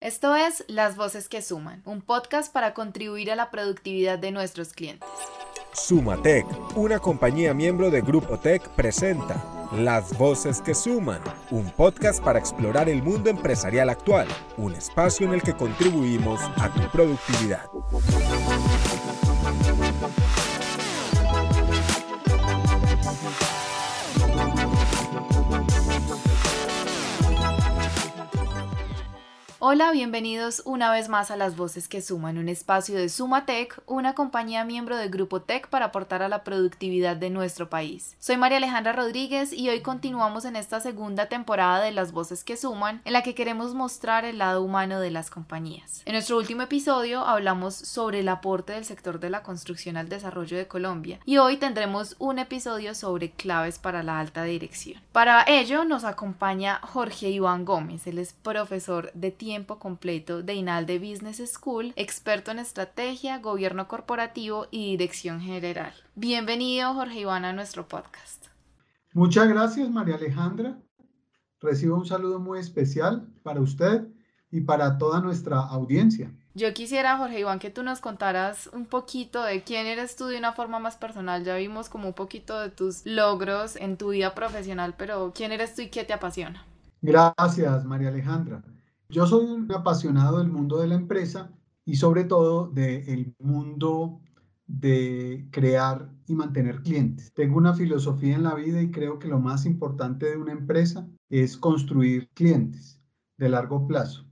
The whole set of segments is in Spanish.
Esto es Las Voces que Suman, un podcast para contribuir a la productividad de nuestros clientes. Sumatec, una compañía miembro de Grupo Tech, presenta Las Voces que Suman, un podcast para explorar el mundo empresarial actual, un espacio en el que contribuimos a tu productividad. Hola, bienvenidos una vez más a Las Voces que Suman, un espacio de Sumatec, una compañía miembro del Grupo Tech para aportar a la productividad de nuestro país. Soy María Alejandra Rodríguez y hoy continuamos en esta segunda temporada de Las Voces que Suman, en la que queremos mostrar el lado humano de las compañías. En nuestro último episodio hablamos sobre el aporte del sector de la construcción al desarrollo de Colombia y hoy tendremos un episodio sobre claves para la alta dirección. Para ello nos acompaña Jorge Iván Gómez, él es profesor de tiempo tiempo completo de INALDE Business School, experto en estrategia, gobierno corporativo y dirección general. Bienvenido, Jorge Iván, a nuestro podcast. Muchas gracias, María Alejandra. Recibo un saludo muy especial para usted y para toda nuestra audiencia. Yo quisiera, Jorge Iván, que tú nos contaras un poquito de quién eres tú de una forma más personal. Ya vimos como un poquito de tus logros en tu vida profesional, pero ¿quién eres tú y qué te apasiona? Gracias, María Alejandra. Yo soy un apasionado del mundo de la empresa y sobre todo del mundo de crear y mantener clientes. Tengo una filosofía en la vida y creo que lo más importante de una empresa es construir clientes de largo plazo.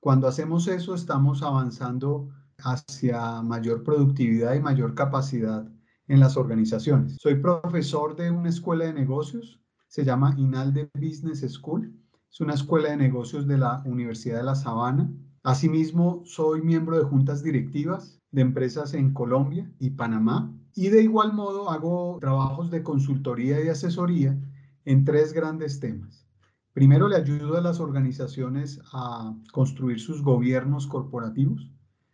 Cuando hacemos eso estamos avanzando hacia mayor productividad y mayor capacidad en las organizaciones. Soy profesor de una escuela de negocios, se llama INALDE Business School es una escuela de negocios de la Universidad de La Sabana. Asimismo, soy miembro de juntas directivas de empresas en Colombia y Panamá. Y de igual modo hago trabajos de consultoría y asesoría en tres grandes temas. Primero, le ayudo a las organizaciones a construir sus gobiernos corporativos.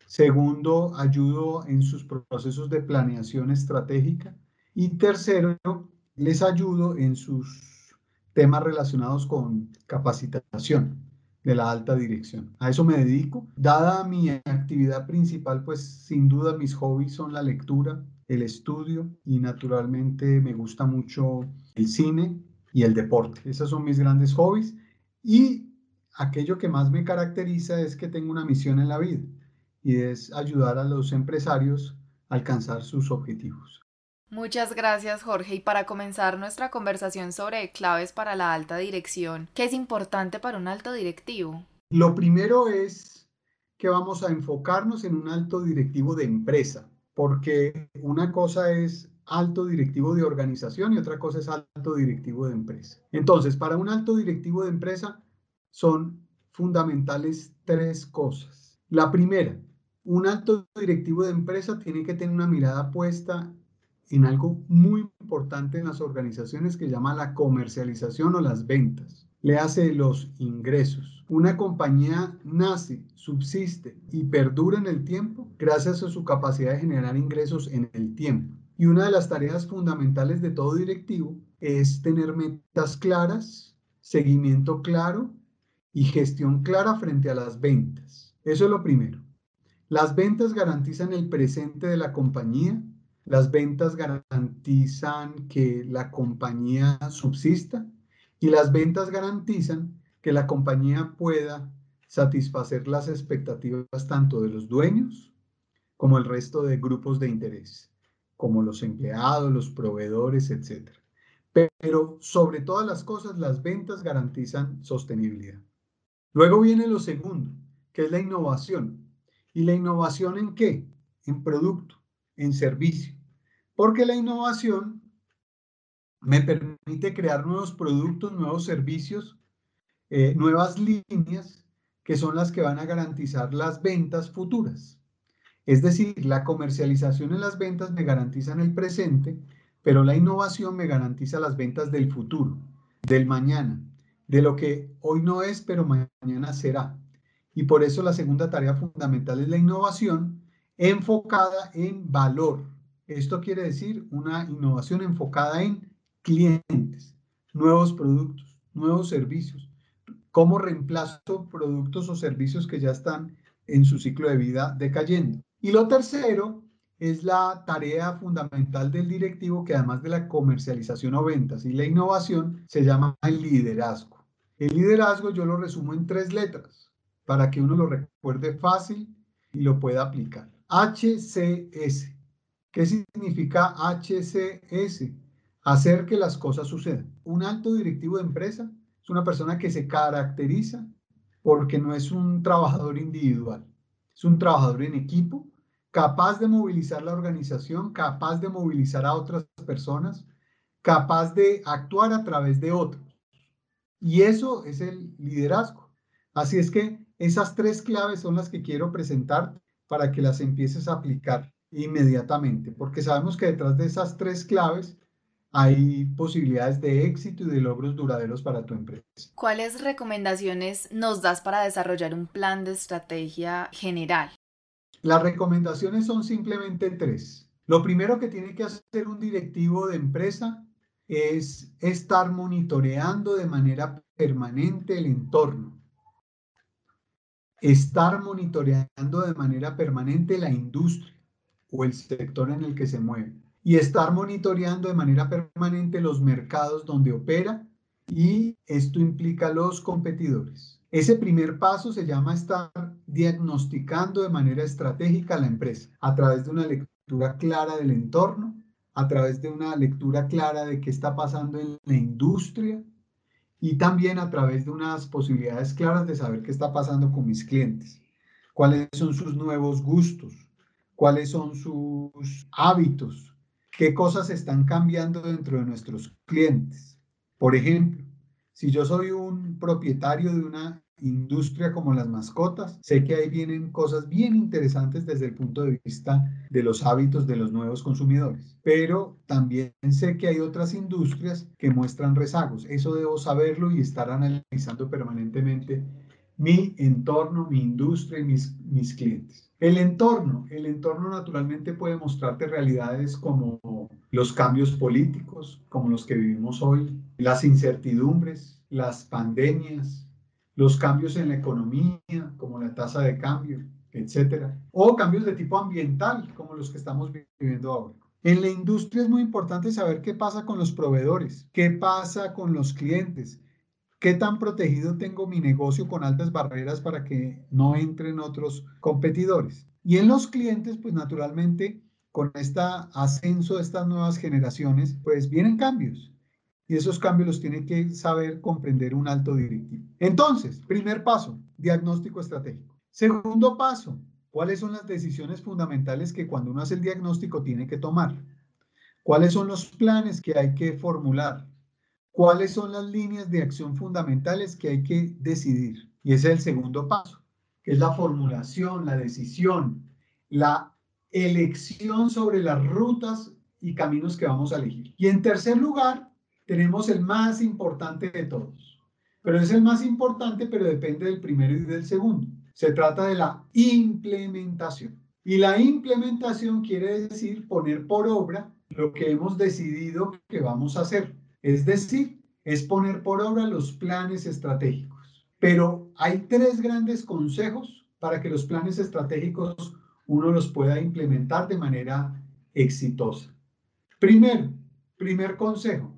Segundo, ayudo en sus procesos de planeación estratégica. Y tercero, les ayudo en sus temas relacionados con capacitación de la alta dirección. A eso me dedico. Dada mi actividad principal, pues sin duda mis hobbies son la lectura, el estudio y naturalmente me gusta mucho el cine y el deporte. Esos son mis grandes hobbies y aquello que más me caracteriza es que tengo una misión en la vida y es ayudar a los empresarios a alcanzar sus objetivos. Muchas gracias Jorge y para comenzar nuestra conversación sobre claves para la alta dirección, ¿qué es importante para un alto directivo? Lo primero es que vamos a enfocarnos en un alto directivo de empresa, porque una cosa es alto directivo de organización y otra cosa es alto directivo de empresa. Entonces, para un alto directivo de empresa son fundamentales tres cosas. La primera, un alto directivo de empresa tiene que tener una mirada puesta en algo muy importante en las organizaciones que llama la comercialización o las ventas. Le hace los ingresos. Una compañía nace, subsiste y perdura en el tiempo gracias a su capacidad de generar ingresos en el tiempo. Y una de las tareas fundamentales de todo directivo es tener metas claras, seguimiento claro y gestión clara frente a las ventas. Eso es lo primero. Las ventas garantizan el presente de la compañía las ventas garantizan que la compañía subsista y las ventas garantizan que la compañía pueda satisfacer las expectativas tanto de los dueños como el resto de grupos de interés, como los empleados, los proveedores, etc. Pero sobre todas las cosas, las ventas garantizan sostenibilidad. Luego viene lo segundo, que es la innovación. ¿Y la innovación en qué? En producto, en servicio porque la innovación me permite crear nuevos productos, nuevos servicios, eh, nuevas líneas que son las que van a garantizar las ventas futuras. Es decir, la comercialización en las ventas me garantizan el presente, pero la innovación me garantiza las ventas del futuro, del mañana, de lo que hoy no es, pero mañana será. Y por eso la segunda tarea fundamental es la innovación enfocada en valor, esto quiere decir una innovación enfocada en clientes, nuevos productos, nuevos servicios, ¿Cómo reemplazo productos o servicios que ya están en su ciclo de vida decayendo? Y lo tercero es la tarea fundamental del directivo que además de la comercialización o ventas y la innovación se llama el liderazgo. El liderazgo yo lo resumo en tres letras para que uno lo recuerde fácil y lo pueda aplicar. HCS. ¿Qué significa HCS? Hacer que las cosas sucedan. Un alto directivo de empresa es una persona que se caracteriza porque no es un trabajador individual, es un trabajador en equipo capaz de movilizar la organización, capaz de movilizar a otras personas, capaz de actuar a través de otros. Y eso es el liderazgo. Así es que esas tres claves son las que quiero presentar para que las empieces a aplicar inmediatamente, porque sabemos que detrás de esas tres claves hay posibilidades de éxito y de logros duraderos para tu empresa. ¿Cuáles recomendaciones nos das para desarrollar un plan de estrategia general? Las recomendaciones son simplemente tres. Lo primero que tiene que hacer un directivo de empresa es estar monitoreando de manera permanente el entorno. Estar monitoreando de manera permanente la industria o el sector en el que se mueve. Y estar monitoreando de manera permanente los mercados donde opera y esto implica los competidores. Ese primer paso se llama estar diagnosticando de manera estratégica la empresa a través de una lectura clara del entorno, a través de una lectura clara de qué está pasando en la industria y también a través de unas posibilidades claras de saber qué está pasando con mis clientes, cuáles son sus nuevos gustos, cuáles son sus hábitos, qué cosas están cambiando dentro de nuestros clientes. Por ejemplo, si yo soy un propietario de una industria como las mascotas, sé que ahí vienen cosas bien interesantes desde el punto de vista de los hábitos de los nuevos consumidores. Pero también sé que hay otras industrias que muestran rezagos. Eso debo saberlo y estar analizando permanentemente mi entorno, mi industria y mis, mis clientes. El entorno, el entorno naturalmente puede mostrarte realidades como los cambios políticos, como los que vivimos hoy, las incertidumbres, las pandemias, los cambios en la economía, como la tasa de cambio, etcétera, o cambios de tipo ambiental, como los que estamos viviendo ahora. En la industria es muy importante saber qué pasa con los proveedores, qué pasa con los clientes, qué tan protegido tengo mi negocio con altas barreras para que no entren otros competidores. Y en los clientes, pues naturalmente, con este ascenso de estas nuevas generaciones, pues vienen cambios y esos cambios los tiene que saber comprender un alto directivo. Entonces, primer paso, diagnóstico estratégico. Segundo paso, ¿cuáles son las decisiones fundamentales que cuando uno hace el diagnóstico tiene que tomar? ¿Cuáles son los planes que hay que formular? ¿Cuáles son las líneas de acción fundamentales que hay que decidir? Y ese es el segundo paso, que es la formulación, la decisión, la elección sobre las rutas y caminos que vamos a elegir. Y en tercer lugar, tenemos el más importante de todos. Pero es el más importante, pero depende del primero y del segundo. Se trata de la implementación. Y la implementación quiere decir poner por obra lo que hemos decidido que vamos a hacer. Es decir, es poner por obra los planes estratégicos. Pero hay tres grandes consejos para que los planes estratégicos uno los pueda implementar de manera exitosa. Primero, primer consejo,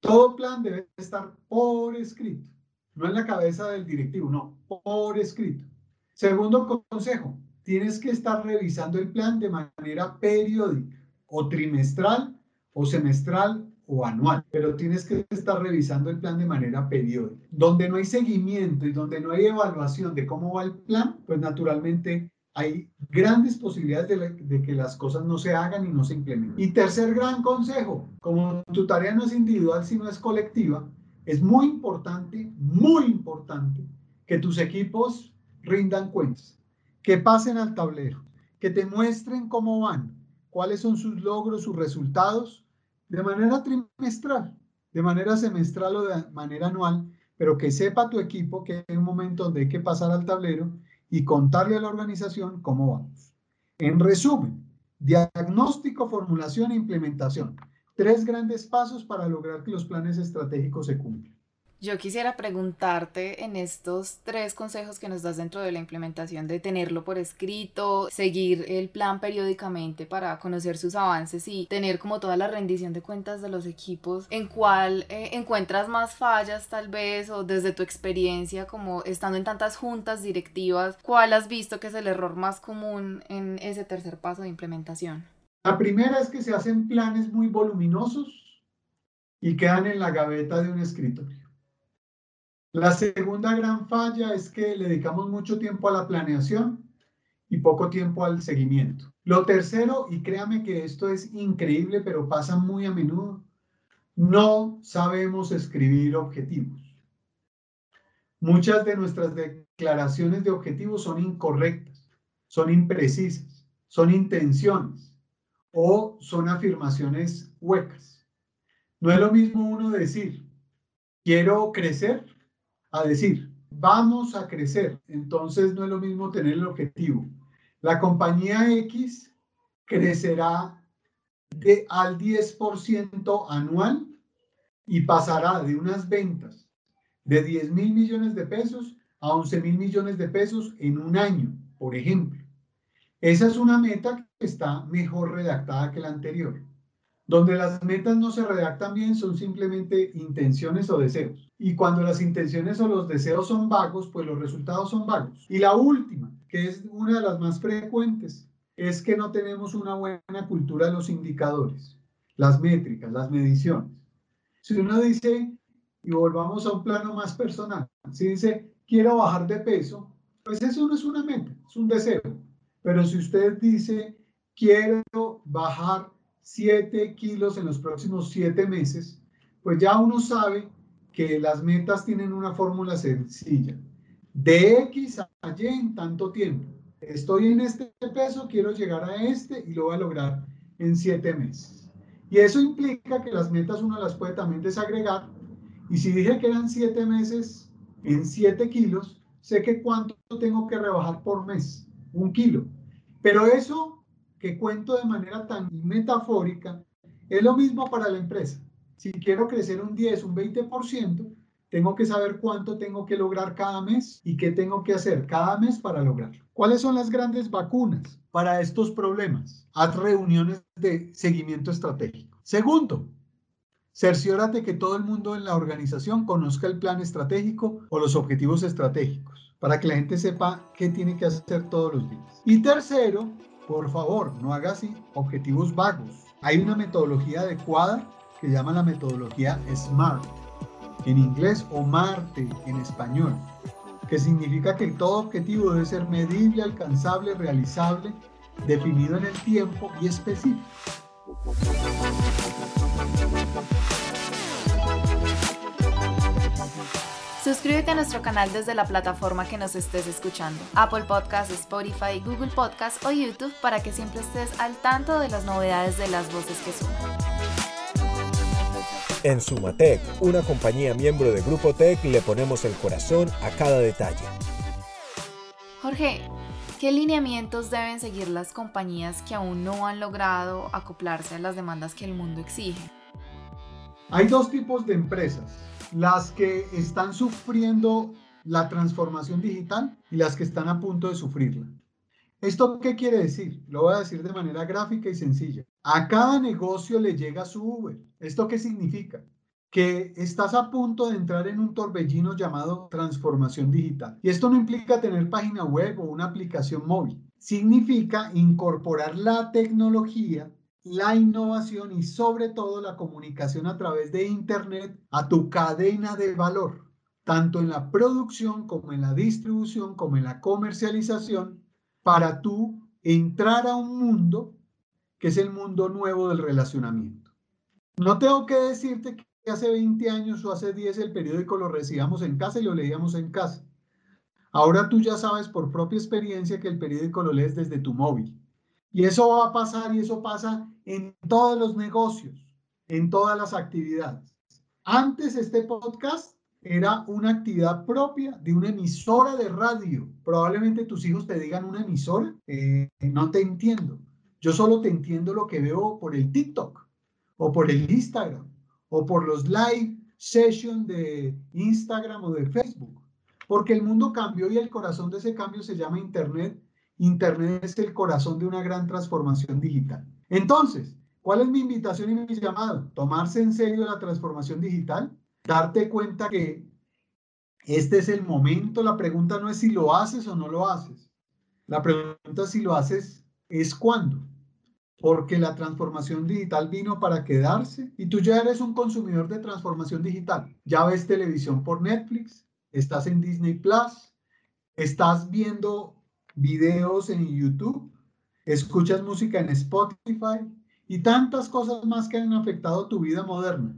todo plan debe estar por escrito, no en la cabeza del directivo, no, por escrito. Segundo consejo, tienes que estar revisando el plan de manera periódica, o trimestral, o semestral, o anual, pero tienes que estar revisando el plan de manera periódica. Donde no hay seguimiento y donde no hay evaluación de cómo va el plan, pues naturalmente hay grandes posibilidades de, que las cosas no se hagan y no se implementen. Y tercer gran consejo, como tu tarea no es individual, sino es colectiva, es muy importante, muy importante que tus equipos rindan cuentas, que pasen al tablero, que te muestren cómo van, cuáles son sus logros, sus resultados, de manera trimestral, de manera semestral o de manera anual, pero que sepa tu equipo que hay un momento donde hay que pasar al tablero y contarle a la organización cómo vamos. En resumen, diagnóstico, formulación e implementación. Tres grandes pasos para lograr que los planes estratégicos se cumplan. Yo quisiera preguntarte en estos tres consejos que nos das dentro de la implementación de tenerlo por escrito, seguir el plan periódicamente para conocer sus avances y tener como toda la rendición de cuentas de los equipos, ¿en cuál eh, encuentras más fallas tal vez o desde tu experiencia como estando en tantas juntas directivas, cuál has visto que es el error más común en ese tercer paso de implementación? La primera es que se hacen planes muy voluminosos y quedan en la gaveta de un escritorio. La segunda gran falla es que dedicamos mucho tiempo a la planeación y poco tiempo al seguimiento. Lo tercero, y créame que esto es increíble, pero pasa muy a menudo, no sabemos escribir objetivos. Muchas de nuestras declaraciones de objetivos son incorrectas, son imprecisas, son intenciones o son afirmaciones huecas. No es lo mismo uno decir, quiero crecer a decir, vamos a crecer. Entonces no es lo mismo tener el objetivo. La compañía X crecerá de, al 10% anual y pasará de unas ventas de 10 mil millones de pesos a 11 mil millones de pesos en un año, por ejemplo. Esa es una meta que está mejor redactada que la anterior. Donde las metas no se redactan bien son simplemente intenciones o deseos. Y cuando las intenciones o los deseos son vagos, pues los resultados son vagos. Y la última, que es una de las más frecuentes, es que no tenemos una buena cultura de los indicadores, las métricas, las mediciones. Si uno dice, y volvamos a un plano más personal, si dice, quiero bajar de peso, pues eso no es una meta, es un deseo. Pero si usted dice, quiero bajar 7 kilos en los próximos 7 meses, pues ya uno sabe que las metas tienen una fórmula sencilla. De X a Y en tanto tiempo. Estoy en este peso, quiero llegar a este y lo voy a lograr en 7 meses. Y eso implica que las metas uno las puede también desagregar. Y si dije que eran 7 meses en 7 kilos, sé que cuánto tengo que rebajar por mes. Un kilo. Pero eso que cuento de manera tan metafórica, es lo mismo para la empresa. Si quiero crecer un 10, un 20%, tengo que saber cuánto tengo que lograr cada mes y qué tengo que hacer cada mes para lograrlo. ¿Cuáles son las grandes vacunas para estos problemas? Haz reuniones de seguimiento estratégico. Segundo, cerciórate que todo el mundo en la organización conozca el plan estratégico o los objetivos estratégicos para que la gente sepa qué tiene que hacer todos los días. Y tercero, por favor, no hagas objetivos vagos. Hay una metodología adecuada que llama la metodología SMART, en inglés o MARTE en español, que significa que todo objetivo debe ser medible, alcanzable, realizable, definido en el tiempo y específico. Suscríbete a nuestro canal desde la plataforma que nos estés escuchando, Apple Podcasts, Spotify, Google Podcasts o YouTube para que siempre estés al tanto de las novedades de las voces que suman. En Sumatec, una compañía miembro de Grupo Tech, le ponemos el corazón a cada detalle. Jorge, ¿qué lineamientos deben seguir las compañías que aún no han logrado acoplarse a las demandas que el mundo exige? Hay dos tipos de empresas las que están sufriendo la transformación digital y las que están a punto de sufrirla. ¿Esto qué quiere decir? Lo voy a decir de manera gráfica y sencilla. A cada negocio le llega su Uber. ¿Esto qué significa? Que estás a punto de entrar en un torbellino llamado transformación digital. Y esto no implica tener página web o una aplicación móvil. Significa incorporar la tecnología la innovación y sobre todo la comunicación a través de Internet a tu cadena de valor, tanto en la producción como en la distribución, como en la comercialización, para tú entrar a un mundo que es el mundo nuevo del relacionamiento. No tengo que decirte que hace 20 años o hace 10 el periódico lo recibíamos en casa y lo leíamos en casa. Ahora tú ya sabes por propia experiencia que el periódico lo lees desde tu móvil. Y eso va a pasar y eso pasa en todos los negocios, en todas las actividades. Antes este podcast era una actividad propia de una emisora de radio. Probablemente tus hijos te digan una emisora. Eh, no te entiendo. Yo solo te entiendo lo que veo por el TikTok o por el Instagram o por los live session de Instagram o de Facebook, porque el mundo cambió y el corazón de ese cambio se llama Internet. Internet es el corazón de una gran transformación digital. Entonces, ¿cuál es mi invitación y mi llamado? Tomarse en serio la transformación digital, darte cuenta que este es el momento, la pregunta no es si lo haces o no lo haces, la pregunta si lo haces es cuándo porque la transformación digital vino para quedarse y tú ya eres un consumidor de transformación digital. Ya ves televisión por Netflix, estás en Disney Plus, estás viendo videos en YouTube, escuchas música en Spotify y tantas cosas más que han afectado tu vida moderna.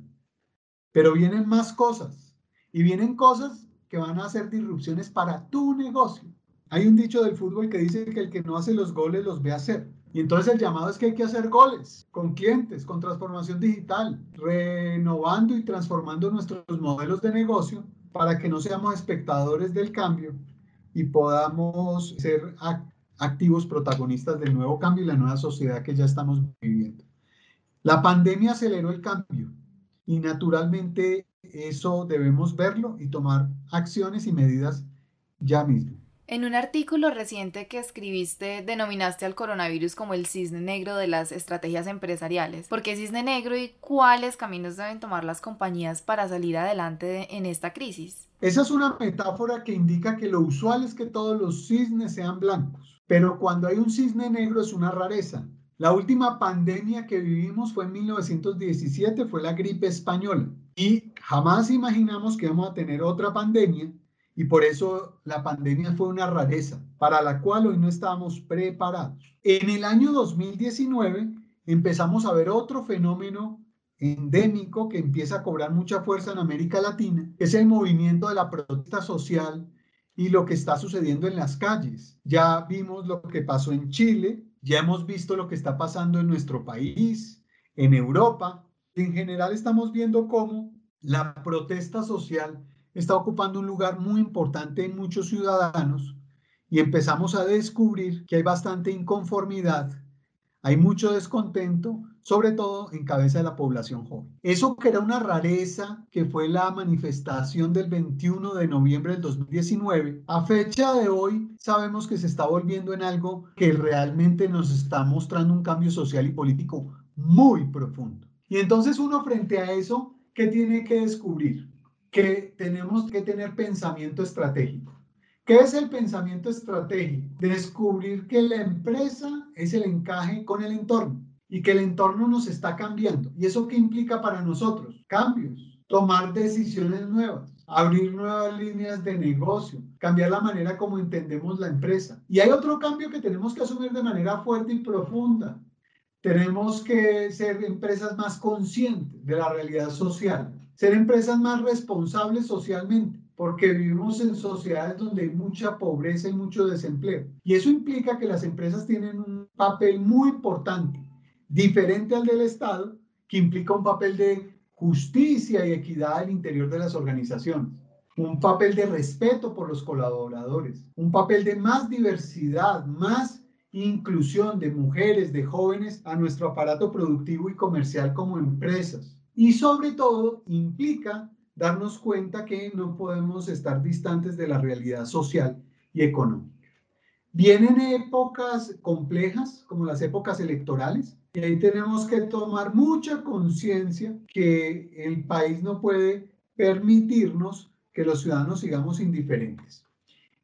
Pero vienen más cosas y vienen cosas que van a hacer disrupciones para tu negocio. Hay un dicho del fútbol que dice que el que no hace los goles los ve hacer. Y entonces el llamado es que hay que hacer goles con clientes, con transformación digital, renovando y transformando nuestros modelos de negocio para que no seamos espectadores del cambio y podamos ser activos protagonistas del nuevo cambio y la nueva sociedad que ya estamos viviendo. La pandemia aceleró el cambio y naturalmente eso debemos verlo y tomar acciones y medidas ya mismo. En un artículo reciente que escribiste, denominaste al coronavirus como el cisne negro de las estrategias empresariales. ¿Por qué cisne negro y cuáles caminos deben tomar las compañías para salir adelante en esta crisis? Esa es una metáfora que indica que lo usual es que todos los cisnes sean blancos, pero cuando hay un cisne negro es una rareza. La última pandemia que vivimos fue en 1917, fue la gripe española. Y jamás imaginamos que vamos a tener otra pandemia y por eso la pandemia fue una rareza para la cual hoy no estábamos preparados. En el año 2019 empezamos a ver otro fenómeno endémico que empieza a cobrar mucha fuerza en América Latina, es el movimiento de la protesta social y lo que está sucediendo en las calles. Ya vimos lo que pasó en Chile, ya hemos visto lo que está pasando en nuestro país, en Europa. En general estamos viendo cómo la protesta social está ocupando un lugar muy importante en muchos ciudadanos y empezamos a descubrir que hay bastante inconformidad, hay mucho descontento, sobre todo en cabeza de la población joven. Eso que era una rareza, que fue la manifestación del 21 de noviembre del 2019, a fecha de hoy sabemos que se está volviendo en algo que realmente nos está mostrando un cambio social y político muy profundo. Y entonces uno frente a eso, ¿qué tiene que descubrir? Que tenemos que tener pensamiento estratégico. ¿Qué es el pensamiento estratégico? Descubrir que la empresa es el encaje con el entorno y que el entorno nos está cambiando. ¿Y eso qué implica para nosotros? Cambios, tomar decisiones nuevas, abrir nuevas líneas de negocio, cambiar la manera como entendemos la empresa. Y hay otro cambio que tenemos que asumir de manera fuerte y profunda. Tenemos que ser empresas más conscientes de la realidad social ser empresas más responsables socialmente, porque vivimos en sociedades donde hay mucha pobreza y mucho desempleo. Y eso implica que las empresas tienen un papel muy importante, diferente al del Estado, que implica un papel de justicia y equidad al interior de las organizaciones, un papel de respeto por los colaboradores, un papel de más diversidad, más inclusión de mujeres, de jóvenes a nuestro aparato productivo y comercial como empresas y sobre todo implica darnos cuenta que no podemos estar distantes de la realidad social y económica. Vienen épocas complejas, como las épocas electorales, y ahí tenemos que tomar mucha conciencia que el país no puede permitirnos que los ciudadanos sigamos indiferentes.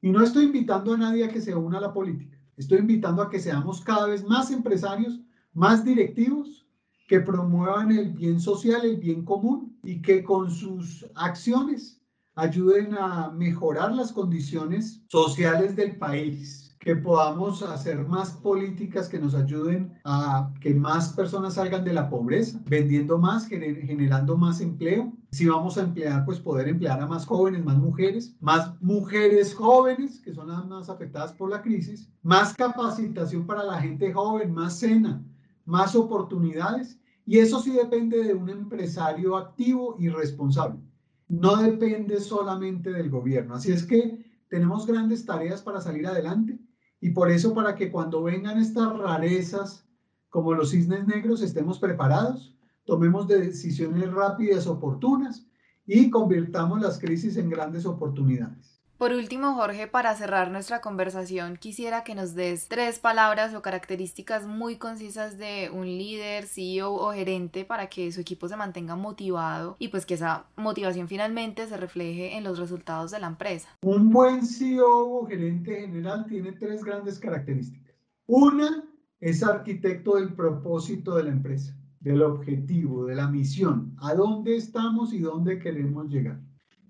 Y no estoy invitando a nadie a que se una a la política, estoy invitando a que seamos cada vez más empresarios, más directivos que promuevan el bien social, el bien común y que con sus acciones ayuden a mejorar las condiciones sociales del país, que podamos hacer más políticas que nos ayuden a que más personas salgan de la pobreza, vendiendo más, generando más empleo. Si vamos a emplear, pues poder emplear a más jóvenes, más mujeres, más mujeres jóvenes, que son las más afectadas por la crisis, más capacitación para la gente joven, más cena, más oportunidades y eso sí depende de un empresario activo y responsable. No depende solamente del gobierno. Así es que tenemos grandes tareas para salir adelante y por eso para que cuando vengan estas rarezas como los cisnes negros estemos preparados, tomemos decisiones rápidas, oportunas y convirtamos las crisis en grandes oportunidades. Por último, Jorge, para cerrar nuestra conversación, quisiera que nos des tres palabras o características muy concisas de un líder, CEO o gerente para que su equipo se mantenga motivado y pues que esa motivación finalmente se refleje en los resultados de la empresa. Un buen CEO o gerente general tiene tres grandes características. Una es arquitecto del propósito de la empresa, del objetivo, de la misión, a dónde estamos y dónde queremos llegar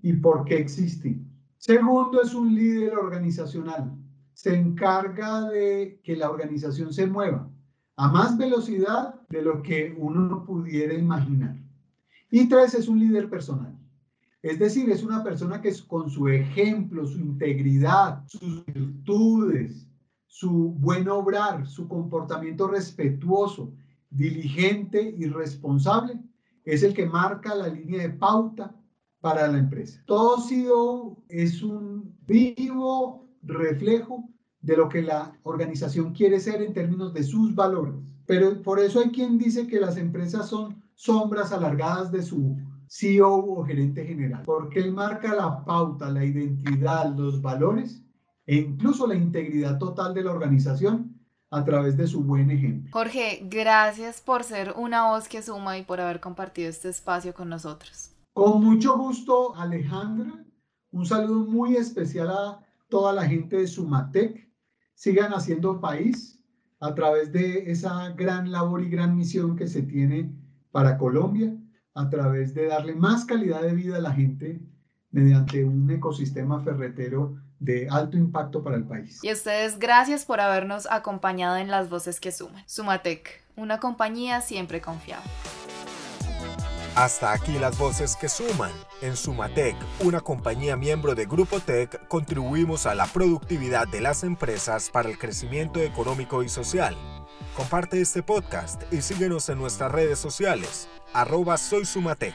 y por qué existimos. Segundo, es un líder organizacional. Se encarga de que la organización se mueva a más velocidad de lo que uno pudiera imaginar. Y tres, es un líder personal. Es decir, es una persona que con su ejemplo, su integridad, sus virtudes, su buen obrar, su comportamiento respetuoso, diligente y responsable, es el que marca la línea de pauta para la empresa. Todo CEO es un vivo reflejo de lo que la organización quiere ser en términos de sus valores. Pero por eso hay quien dice que las empresas son sombras alargadas de su CEO o gerente general, porque él marca la pauta, la identidad, los valores e incluso la integridad total de la organización a través de su buen ejemplo. Jorge, gracias por ser una voz que suma y por haber compartido este espacio con nosotros. Con mucho gusto, Alejandra. Un saludo muy especial a toda la gente de Sumatec. Sigan haciendo país a través de esa gran labor y gran misión que se tiene para Colombia, a través de darle más calidad de vida a la gente mediante un ecosistema ferretero de alto impacto para el país. Y ustedes, gracias por habernos acompañado en las voces que suman. Sumatec, una compañía siempre confiable. Hasta aquí las voces que suman. En Sumatec, una compañía miembro de Grupo Tech, contribuimos a la productividad de las empresas para el crecimiento económico y social. Comparte este podcast y síguenos en nuestras redes sociales. Arroba Soy Sumatec.